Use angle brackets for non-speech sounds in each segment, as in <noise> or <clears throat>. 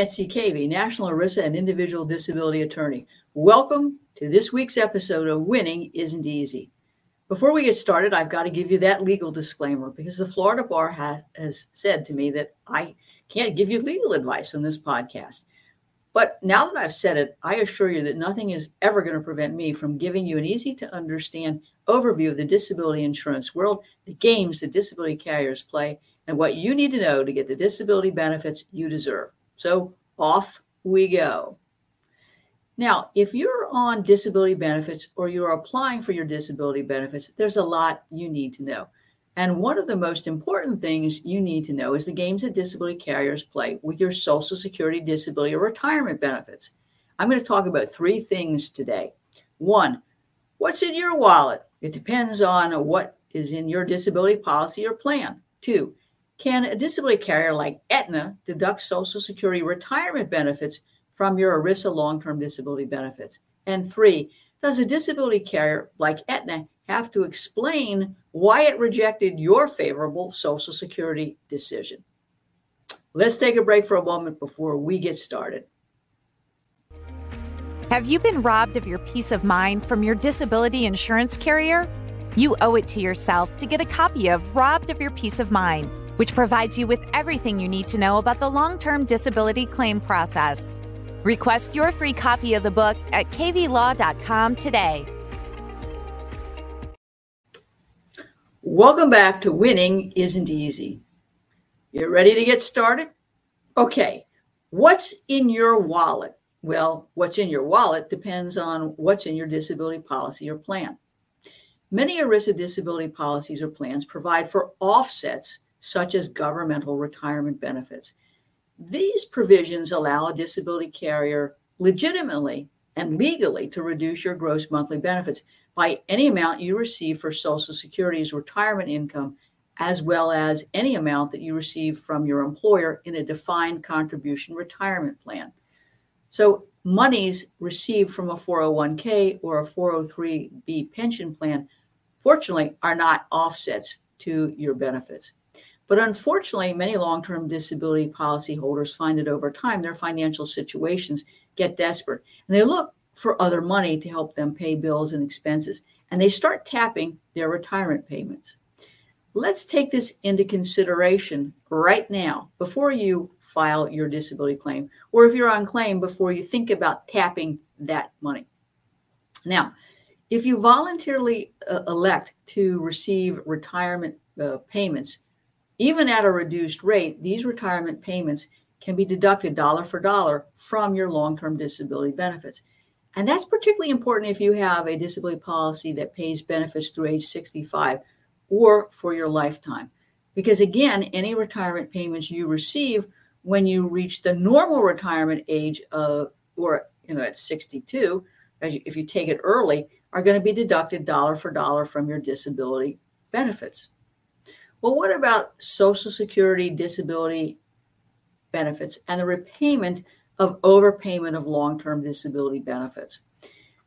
Nancy Cavey, National ERISA and Individual Disability Attorney. Welcome to this week's episode of Winning Isn't Easy. Before we get started, I've got to give you that legal disclaimer because the Florida Bar has, has said to me that I can't give you legal advice on this podcast. But now that I've said it, I assure you that nothing is ever going to prevent me from giving you an easy to understand overview of the disability insurance world, the games that disability carriers play, and what you need to know to get the disability benefits you deserve. So off we go. Now, if you're on disability benefits or you're applying for your disability benefits, there's a lot you need to know. And one of the most important things you need to know is the games that disability carriers play with your Social Security, disability, or retirement benefits. I'm going to talk about three things today. One, what's in your wallet? It depends on what is in your disability policy or plan. Two, can a disability carrier like Aetna deduct Social Security retirement benefits from your ERISA long term disability benefits? And three, does a disability carrier like Aetna have to explain why it rejected your favorable Social Security decision? Let's take a break for a moment before we get started. Have you been robbed of your peace of mind from your disability insurance carrier? You owe it to yourself to get a copy of Robbed of Your Peace of Mind which provides you with everything you need to know about the long term disability claim process. Request your free copy of the book at kvlaw.com today. Welcome back to Winning Isn't Easy. You ready to get started? Okay, what's in your wallet? Well, what's in your wallet depends on what's in your disability policy or plan. Many ERISA disability policies or plans provide for offsets such as governmental retirement benefits. These provisions allow a disability carrier legitimately and legally to reduce your gross monthly benefits by any amount you receive for Social Security's retirement income, as well as any amount that you receive from your employer in a defined contribution retirement plan. So, monies received from a 401k or a 403b pension plan, fortunately, are not offsets to your benefits. But unfortunately, many long term disability policyholders find that over time their financial situations get desperate and they look for other money to help them pay bills and expenses, and they start tapping their retirement payments. Let's take this into consideration right now before you file your disability claim, or if you're on claim, before you think about tapping that money. Now, if you voluntarily uh, elect to receive retirement uh, payments, even at a reduced rate, these retirement payments can be deducted dollar for dollar from your long term disability benefits. And that's particularly important if you have a disability policy that pays benefits through age 65 or for your lifetime. Because again, any retirement payments you receive when you reach the normal retirement age of, or you know, at 62, if you take it early, are going to be deducted dollar for dollar from your disability benefits. Well, what about Social Security disability benefits and the repayment of overpayment of long term disability benefits?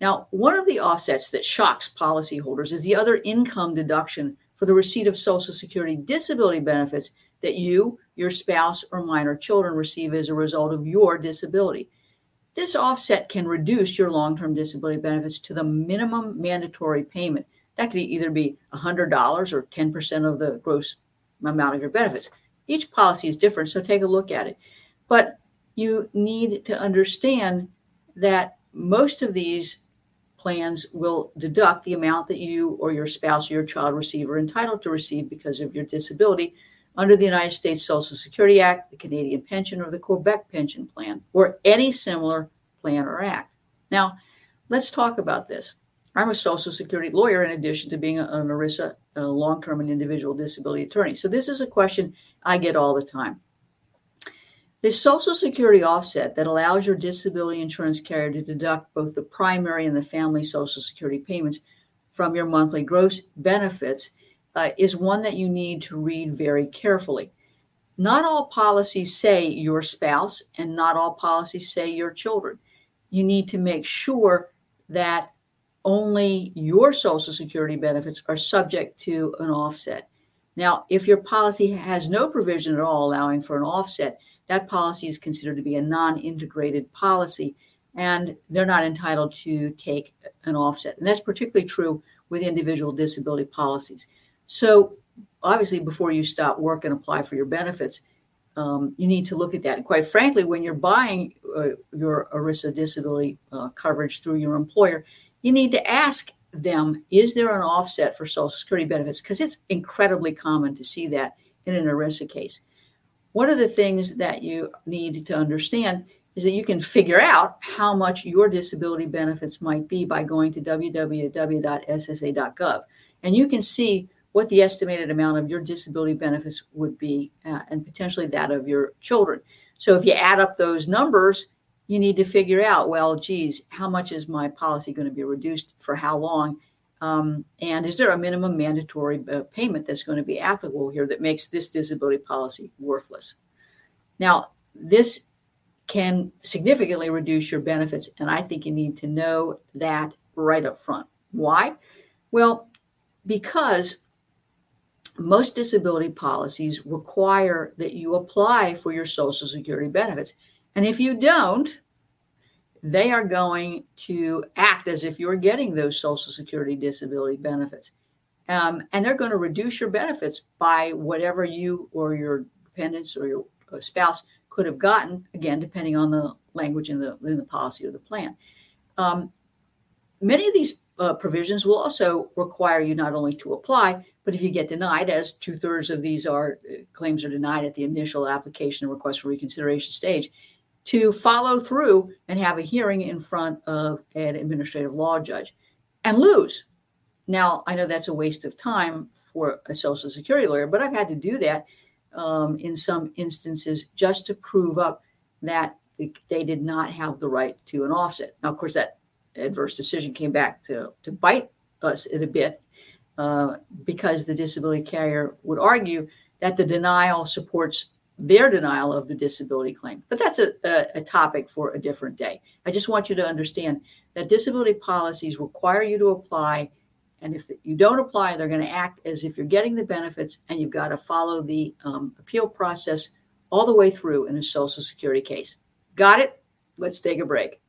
Now, one of the offsets that shocks policyholders is the other income deduction for the receipt of Social Security disability benefits that you, your spouse, or minor children receive as a result of your disability. This offset can reduce your long term disability benefits to the minimum mandatory payment that could either be $100 or 10% of the gross amount of your benefits. Each policy is different, so take a look at it. But you need to understand that most of these plans will deduct the amount that you or your spouse or your child receive are entitled to receive because of your disability under the United States Social Security Act, the Canadian Pension, or the Quebec Pension Plan, or any similar plan or act. Now, let's talk about this. I'm a Social Security lawyer in addition to being an ERISA long term and individual disability attorney. So, this is a question I get all the time. The Social Security offset that allows your disability insurance carrier to deduct both the primary and the family Social Security payments from your monthly gross benefits uh, is one that you need to read very carefully. Not all policies say your spouse, and not all policies say your children. You need to make sure that only your Social Security benefits are subject to an offset. Now, if your policy has no provision at all allowing for an offset, that policy is considered to be a non integrated policy and they're not entitled to take an offset. And that's particularly true with individual disability policies. So, obviously, before you stop work and apply for your benefits, um, you need to look at that. And quite frankly, when you're buying uh, your ERISA disability uh, coverage through your employer, you need to ask them is there an offset for Social Security benefits? Because it's incredibly common to see that in an ERISA case. One of the things that you need to understand is that you can figure out how much your disability benefits might be by going to www.ssa.gov. And you can see what the estimated amount of your disability benefits would be uh, and potentially that of your children. So if you add up those numbers, you need to figure out, well, geez, how much is my policy going to be reduced for how long? Um, and is there a minimum mandatory uh, payment that's going to be applicable here that makes this disability policy worthless? Now, this can significantly reduce your benefits, and I think you need to know that right up front. Why? Well, because most disability policies require that you apply for your Social Security benefits. And if you don't, they are going to act as if you're getting those Social Security disability benefits. Um, and they're going to reduce your benefits by whatever you or your dependents or your uh, spouse could have gotten, again, depending on the language in the, in the policy or the plan. Um, many of these uh, provisions will also require you not only to apply, but if you get denied, as two thirds of these are uh, claims are denied at the initial application and request for reconsideration stage, to follow through and have a hearing in front of an administrative law judge and lose. Now, I know that's a waste of time for a Social Security lawyer, but I've had to do that um, in some instances just to prove up that they did not have the right to an offset. Now, of course, that adverse decision came back to, to bite us in a bit uh, because the disability carrier would argue that the denial supports their denial of the disability claim. But that's a, a, a, topic for a different day. I just want you to understand that disability policies require you to apply. And if you don't apply, they're going to act as if you're getting the benefits, and you've got to follow the um, appeal process all the way through in a Social Security case. Got it? Let's take a break.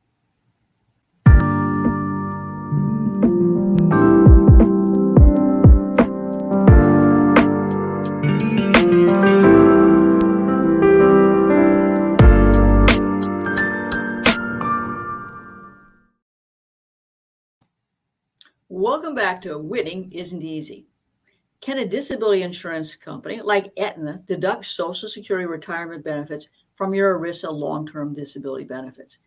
Welcome back to Winning Isn't Easy. Can a disability insurance company like Aetna deduct Social Security retirement benefits from your ERISA long term disability benefits?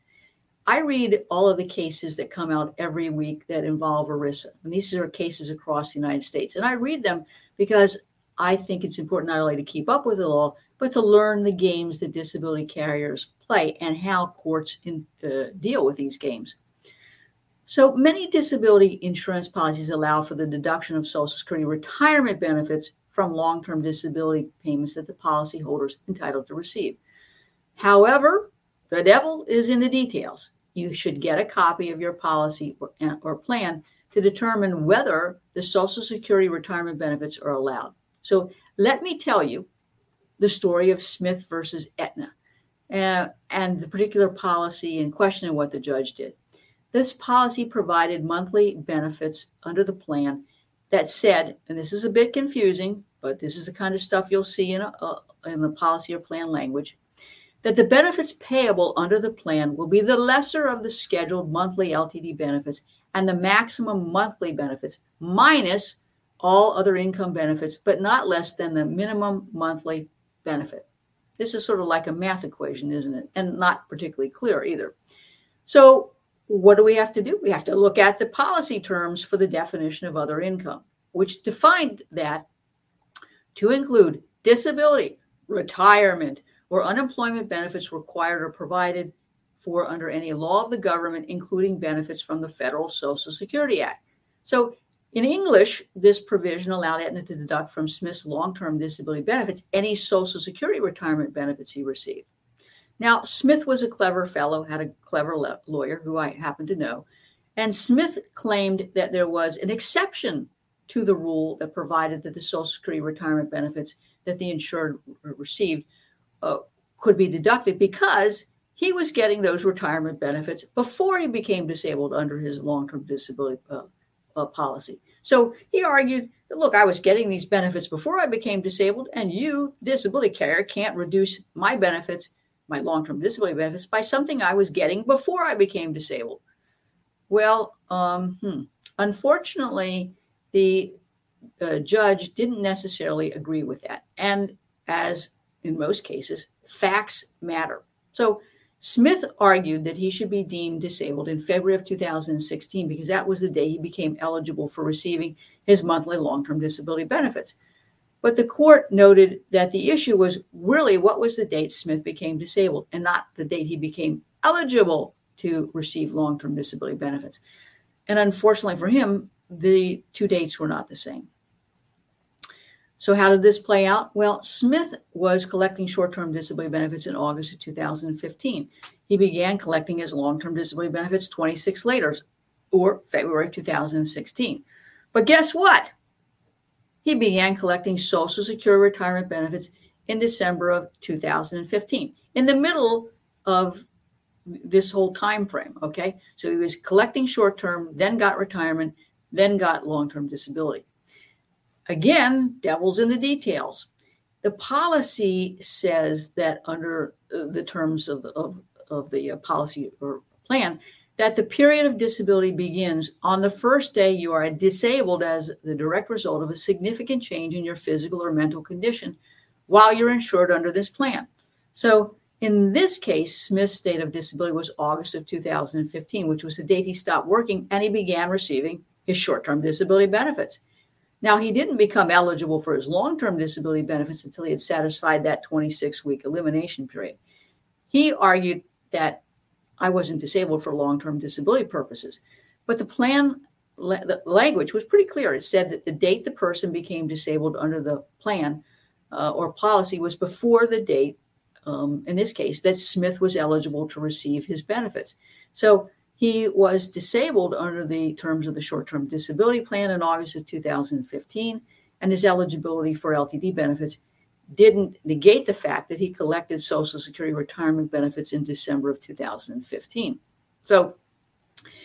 I read all of the cases that come out every week that involve ERISA. And these are cases across the United States. And I read them because I think it's important not only to keep up with the law, but to learn the games that disability carriers play and how courts in, uh, deal with these games. So many disability insurance policies allow for the deduction of Social Security retirement benefits from long term disability payments that the policyholder is entitled to receive. However, the devil is in the details. You should get a copy of your policy or, or plan to determine whether the Social Security retirement benefits are allowed. So let me tell you the story of Smith versus Aetna uh, and the particular policy in question and what the judge did. This policy provided monthly benefits under the plan that said, and this is a bit confusing, but this is the kind of stuff you'll see in, a, a, in the policy or plan language, that the benefits payable under the plan will be the lesser of the scheduled monthly LTD benefits and the maximum monthly benefits minus all other income benefits, but not less than the minimum monthly benefit. This is sort of like a math equation, isn't it? And not particularly clear either. So what do we have to do? We have to look at the policy terms for the definition of other income, which defined that to include disability, retirement, or unemployment benefits required or provided for under any law of the government, including benefits from the Federal Social Security Act. So, in English, this provision allowed Aetna to deduct from Smith's long term disability benefits any Social Security retirement benefits he received. Now, Smith was a clever fellow, had a clever lawyer who I happen to know. And Smith claimed that there was an exception to the rule that provided that the Social Security retirement benefits that the insured received uh, could be deducted because he was getting those retirement benefits before he became disabled under his long term disability uh, uh, policy. So he argued look, I was getting these benefits before I became disabled, and you, disability carrier, can't reduce my benefits, my long term disability benefits, by something I was getting before I became disabled. Well, um, hmm. unfortunately, the uh, judge didn't necessarily agree with that. And as in most cases, facts matter. So Smith argued that he should be deemed disabled in February of 2016 because that was the day he became eligible for receiving his monthly long term disability benefits. But the court noted that the issue was really what was the date Smith became disabled and not the date he became eligible to receive long term disability benefits. And unfortunately for him, the two dates were not the same. So, how did this play out? Well, Smith was collecting short term disability benefits in August of 2015. He began collecting his long term disability benefits 26 later, or February 2016. But guess what? He began collecting Social Security retirement benefits in December of 2015, in the middle of this whole time frame. Okay. So he was collecting short term, then got retirement, then got long term disability. Again, devil's in the details. The policy says that under uh, the terms of the, of, of the uh, policy or plan, that the period of disability begins on the first day you are disabled as the direct result of a significant change in your physical or mental condition while you're insured under this plan. So, in this case, Smith's date of disability was August of 2015, which was the date he stopped working and he began receiving his short term disability benefits. Now, he didn't become eligible for his long term disability benefits until he had satisfied that 26 week elimination period. He argued that I wasn't disabled for long term disability purposes, but the plan the language was pretty clear. It said that the date the person became disabled under the plan uh, or policy was before the date, um, in this case, that Smith was eligible to receive his benefits. So he was disabled under the terms of the short term disability plan in August of 2015, and his eligibility for LTD benefits didn't negate the fact that he collected Social Security retirement benefits in December of 2015. So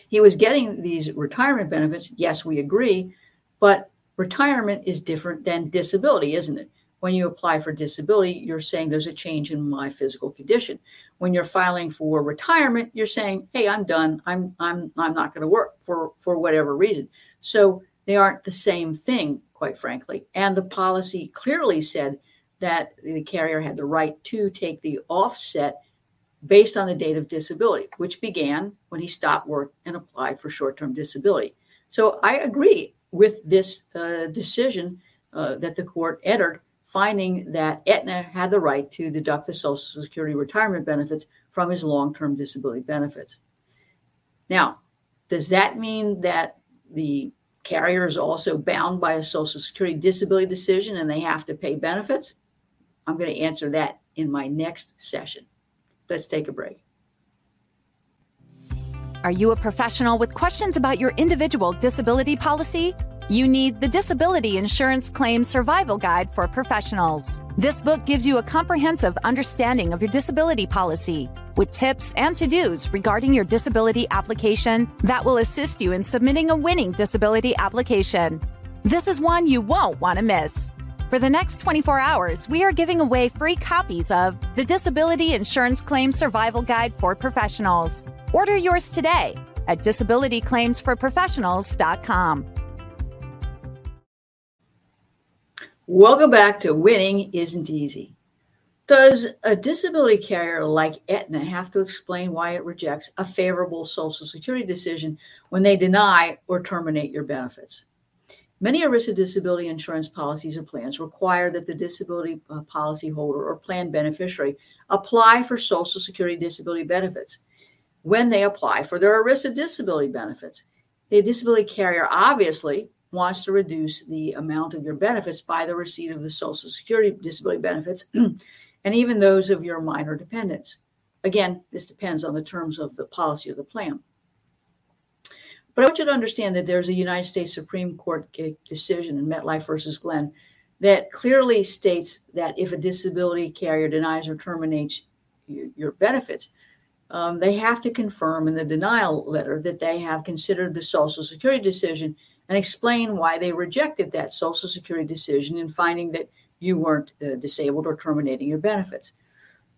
he was getting these retirement benefits. Yes, we agree, but retirement is different than disability, isn't it? when you apply for disability, you're saying there's a change in my physical condition. When you're filing for retirement, you're saying, "Hey, I'm done. I'm I'm I'm not going to work for for whatever reason." So they aren't the same thing, quite frankly. And the policy clearly said that the carrier had the right to take the offset based on the date of disability, which began when he stopped work and applied for short-term disability. So I agree with this uh, decision uh, that the court entered finding that Aetna had the right to deduct the Social Security retirement benefits from his long term disability benefits. Now, does that mean that the carrier is also bound by a Social Security disability decision and they have to pay benefits? I'm going to answer that in my next session. Let's take a break. Are you a professional with questions about your individual disability policy? You need the Disability Insurance Claim Survival Guide for Professionals. This book gives you a comprehensive understanding of your disability policy with tips and to dos regarding your disability application that will assist you in submitting a winning disability application. This is one you won't want to miss. For the next 24 hours, we are giving away free copies of the Disability Insurance Claim Survival Guide for Professionals. Order yours today at disabilityclaimsforprofessionals.com. Welcome back to Winning Isn't Easy. Does a disability carrier like Aetna have to explain why it rejects a favorable Social Security decision when they deny or terminate your benefits? Many ERISA disability insurance policies or plans require that the disability uh, policyholder or plan beneficiary apply for Social Security disability benefits when they apply for their ERISA disability benefits. The disability carrier obviously wants to reduce the amount of your benefits by the receipt of the Social Security disability benefits <clears throat> and even those of your minor dependents. Again, this depends on the terms of the policy of the plan. But I want you to understand that there's a United States Supreme Court decision in MetLife versus Glenn that clearly states that if a disability carrier denies or terminates your benefits, um, they have to confirm in the denial letter that they have considered the Social Security decision and explain why they rejected that Social Security decision in finding that you weren't uh, disabled or terminating your benefits.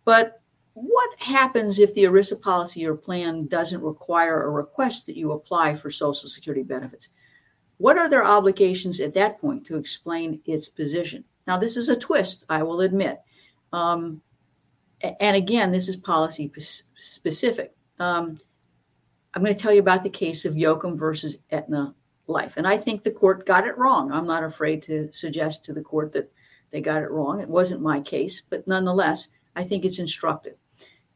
But what happens if the ERISA policy or plan doesn't require a request that you apply for Social Security benefits? What are their obligations at that point to explain its position? Now, this is a twist, I will admit. Um, and again, this is policy specific. Um, I'm going to tell you about the case of Yoakum versus Aetna Life. And I think the court got it wrong. I'm not afraid to suggest to the court that they got it wrong. It wasn't my case, but nonetheless, I think it's instructive.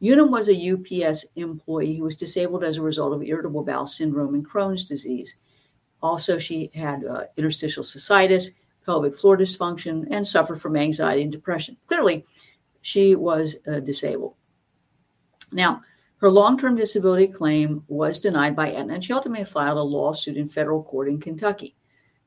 Yoakum was a UPS employee who was disabled as a result of irritable bowel syndrome and Crohn's disease. Also, she had uh, interstitial cystitis, pelvic floor dysfunction, and suffered from anxiety and depression. Clearly, she was uh, disabled. Now, her long term disability claim was denied by Aetna, and she ultimately filed a lawsuit in federal court in Kentucky.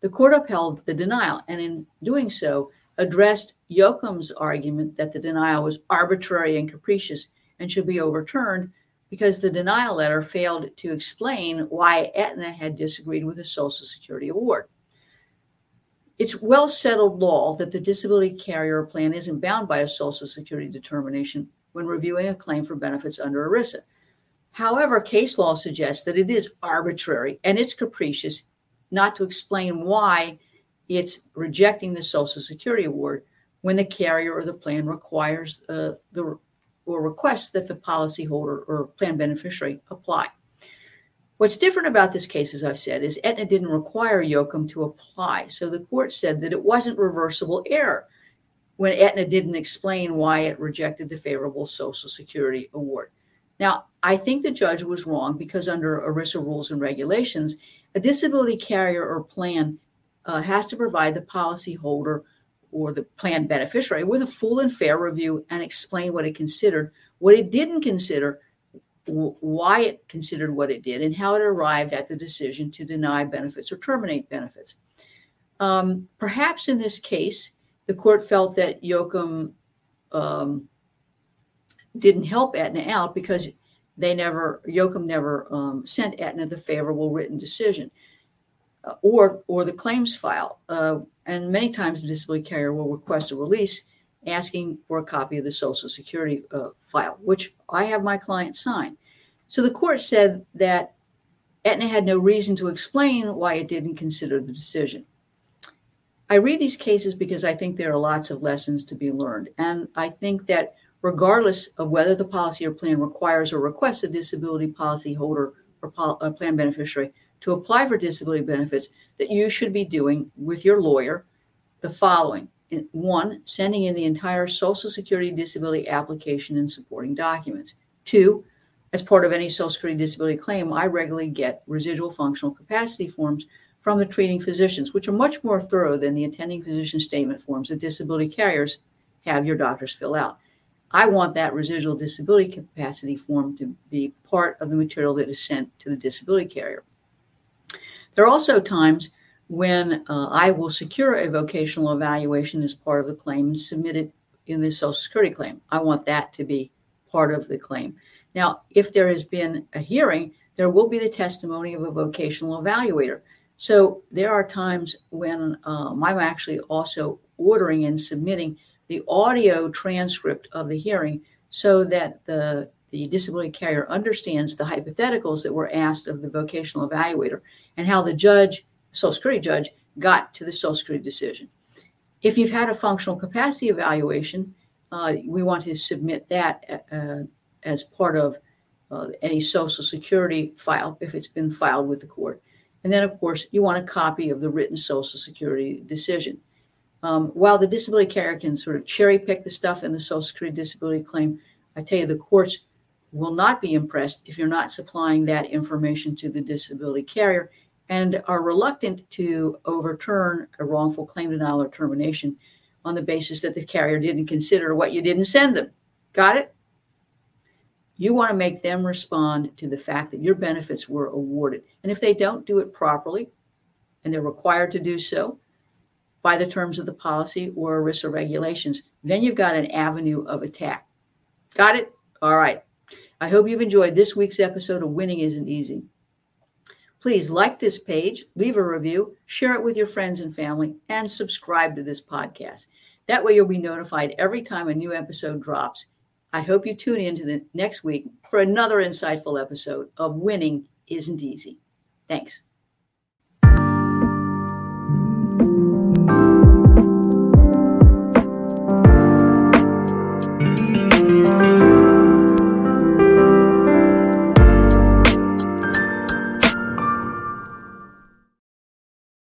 The court upheld the denial, and in doing so, addressed Yoakum's argument that the denial was arbitrary and capricious and should be overturned because the denial letter failed to explain why Aetna had disagreed with the Social Security award. It's well settled law that the disability carrier plan isn't bound by a Social Security determination when reviewing a claim for benefits under ERISA. However, case law suggests that it is arbitrary and it's capricious not to explain why it's rejecting the Social Security award when the carrier or the plan requires uh, the or requests that the policyholder or plan beneficiary apply. What's different about this case, as I've said, is Aetna didn't require Yoakum to apply. So the court said that it wasn't reversible error when Aetna didn't explain why it rejected the favorable Social Security award. Now, I think the judge was wrong because under ERISA rules and regulations, a disability carrier or plan uh, has to provide the policyholder or the plan beneficiary with a full and fair review and explain what it considered, what it didn't consider, why it considered what it did and how it arrived at the decision to deny benefits or terminate benefits. Um, perhaps in this case, the court felt that Yoakum um, didn't help Aetna out because they never, Yoakum never um, sent Aetna the favorable written decision uh, or, or the claims file. Uh, and many times the disability carrier will request a release asking for a copy of the Social Security uh, file, which I have my client sign. So the court said that Aetna had no reason to explain why it didn't consider the decision. I read these cases because I think there are lots of lessons to be learned. And I think that regardless of whether the policy or plan requires or requests a disability policy holder or a plan beneficiary to apply for disability benefits, that you should be doing with your lawyer the following one, sending in the entire Social Security disability application and supporting documents. Two, as part of any Social Security disability claim, I regularly get residual functional capacity forms from the treating physicians, which are much more thorough than the attending physician statement forms that disability carriers have your doctors fill out. I want that residual disability capacity form to be part of the material that is sent to the disability carrier. There are also times when uh, I will secure a vocational evaluation as part of the claim submitted in the Social Security claim. I want that to be part of the claim. Now, if there has been a hearing, there will be the testimony of a vocational evaluator. So there are times when um, I'm actually also ordering and submitting the audio transcript of the hearing so that the the disability carrier understands the hypotheticals that were asked of the vocational evaluator and how the judge Social Security judge got to the Social Security decision. If you've had a functional capacity evaluation, uh, we want to submit that uh, as part of uh, any Social Security file if it's been filed with the court. And then, of course, you want a copy of the written Social Security decision. Um, while the disability carrier can sort of cherry pick the stuff in the Social Security disability claim, I tell you, the courts will not be impressed if you're not supplying that information to the disability carrier and are reluctant to overturn a wrongful claim denial or termination on the basis that the carrier didn't consider what you didn't send them. Got it? You want to make them respond to the fact that your benefits were awarded. And if they don't do it properly, and they're required to do so by the terms of the policy or ERISA regulations, then you've got an avenue of attack. Got it? All right. I hope you've enjoyed this week's episode of Winning Isn't Easy. Please like this page, leave a review, share it with your friends and family, and subscribe to this podcast. That way, you'll be notified every time a new episode drops. I hope you tune in to the next week for another insightful episode of Winning Isn't Easy. Thanks.